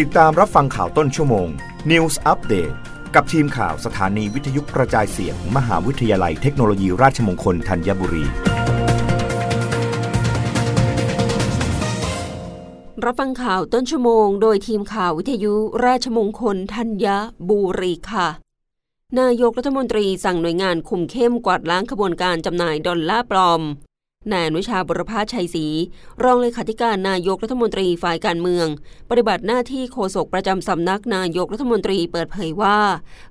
ติดตามรับฟังข่าวต้นชั่วโมง News Update กับทีมข่าวสถานีวิทยุกระจายเสียงมมหาวิทยาลัยเทคโนโลยีราชมงคลธัญบุรี รับฟังข่าวต้นชั่วโมง โดยทีมข่าววิทยุราชมงคลธัญบุรีค่ะ นายกรัฐมนตรีสั่งหน่วยงานคุมเข้มกวาดล้างขบวนการจำหน่ายดอลลาร์ปลอม นายอนุชาบุรพาชัยศรีรองเลขาธิการนายกรัฐมนตรีฝ่ายการเมือง ปฏิบัติหน้าที่โฆษกประจำสำนักนายกรัฐมนตรีเปิดเผยว่า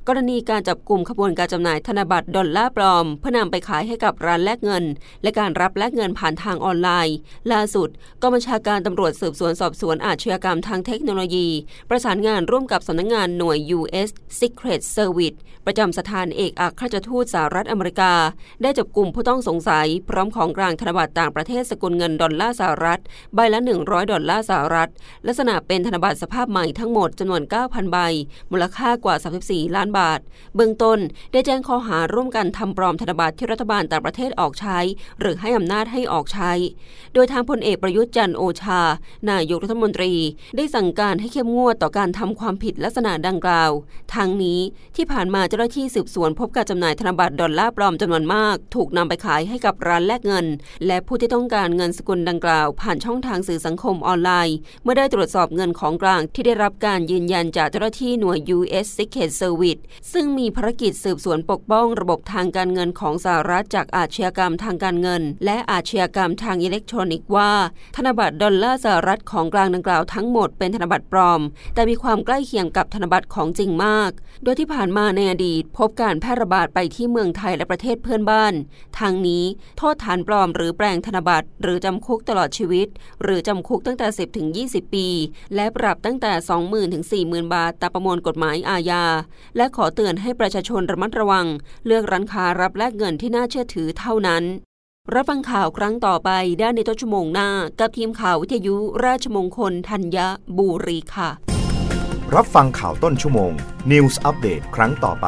กรณีการจับกลุ่มขบวนการจำหน่ายธนบัตรดอลลาร์ปลอมเพื่อนำไปขายให้กับร้านแลกเงิน และการรับแลกเงินผ่านทางออนไลน์ ล่าสุดกองบัญชาการตำรวจสืบสวนสอบสวนอาชญากรรมทางเทคโนโลยี ประสานงานร่วมกับสำนักงงานหน่วย U.S. Secret Service ประจำสถานเอกอัครราชทูตสหรัฐอเมริกา ได้จับกลุ่มผู้ต้องสงสัยพร้อมของกลางธนบัตรต่างประเทศสกุลเงินดอลลาร์สหรัฐ ใบละ 100 ดอลลาร์สหรัฐ ลักษณะเป็นธนบัตรสภาพใหม่ทั้งหมดจำนวน 9,000 ใบ มูลค่ากว่า 34 ล้านบาท เบื้องต้นได้แจ้งข้อหาร่วมกันทำปลอมธนบัตรที่รัฐบาลต่างประเทศออกใช้ หรือให้อำนาจให้ออกใช้ โดยทางพลเอกประยุทธ์จันโอชา นายกรัฐมนตรี ได้สั่งการให้เข้มงวดต่อการทำความผิดลักษณะดังกล่าวทั้งนี้ที่ผ่านมาเจ้าหน้าที่สืบสวนพบการจำหน่ายธนบัตรดอลลาร์ปลอมจำนวนมาก ถูกนำไปขายให้กับร้านแลกเงินและผู้ที่ต้องการเงินสกุลดังกล่าว ผ่านช่องทางสื่อสังคมออนไลน์ เมื่อได้ตรวจสอบเงินของกลางที่ได้รับการยืนยันจากเจ้าหน้าที่หน่วย U.S. Secret Service ซึ่งมีภารกิจสืบสวนปกป้องระบบทางการเงินของสหรัฐจากอาชญากรรมทางการเงิน และอาชญากรรมทางอิเล็กทรอนิกส์ว่า ธนบัตรดอลลาร์สหรัฐของกลางดังกล่าวทั้งหมดเป็นธนบัตรปลอม แต่มีความใกล้เคียงกับธนบัตรของจริงมาก โดยที่ผ่านมาในอดีต พบการแพร่ระบาดไปที่เมืองไทยและประเทศเพื่อนบ้าน ทางนี้โทษฐานปลอมหรือแปลงธนบัตรหรือจำคุกตลอดชีวิต หรือจำคุกตั้งแต่ 10ถึง20 ปี และปรับตั้งแต่ 20,000ถึง40,000 บาทตามประมวลกฎหมายอาญา และขอเตือนให้ประชาชนระมัดระวัง เลือกร้านค้ารับแลกเงินที่น่าเชื่อถือเท่านั้น รับฟังข่าวครั้งต่อไปได้ในต้นชั่วโมงหน้า กับทีมข่าววิทยุราชมงคลธัญบุรีค่ะ รับฟังข่าวต้นชั่วโมง News อัปเดตครั้งต่อไป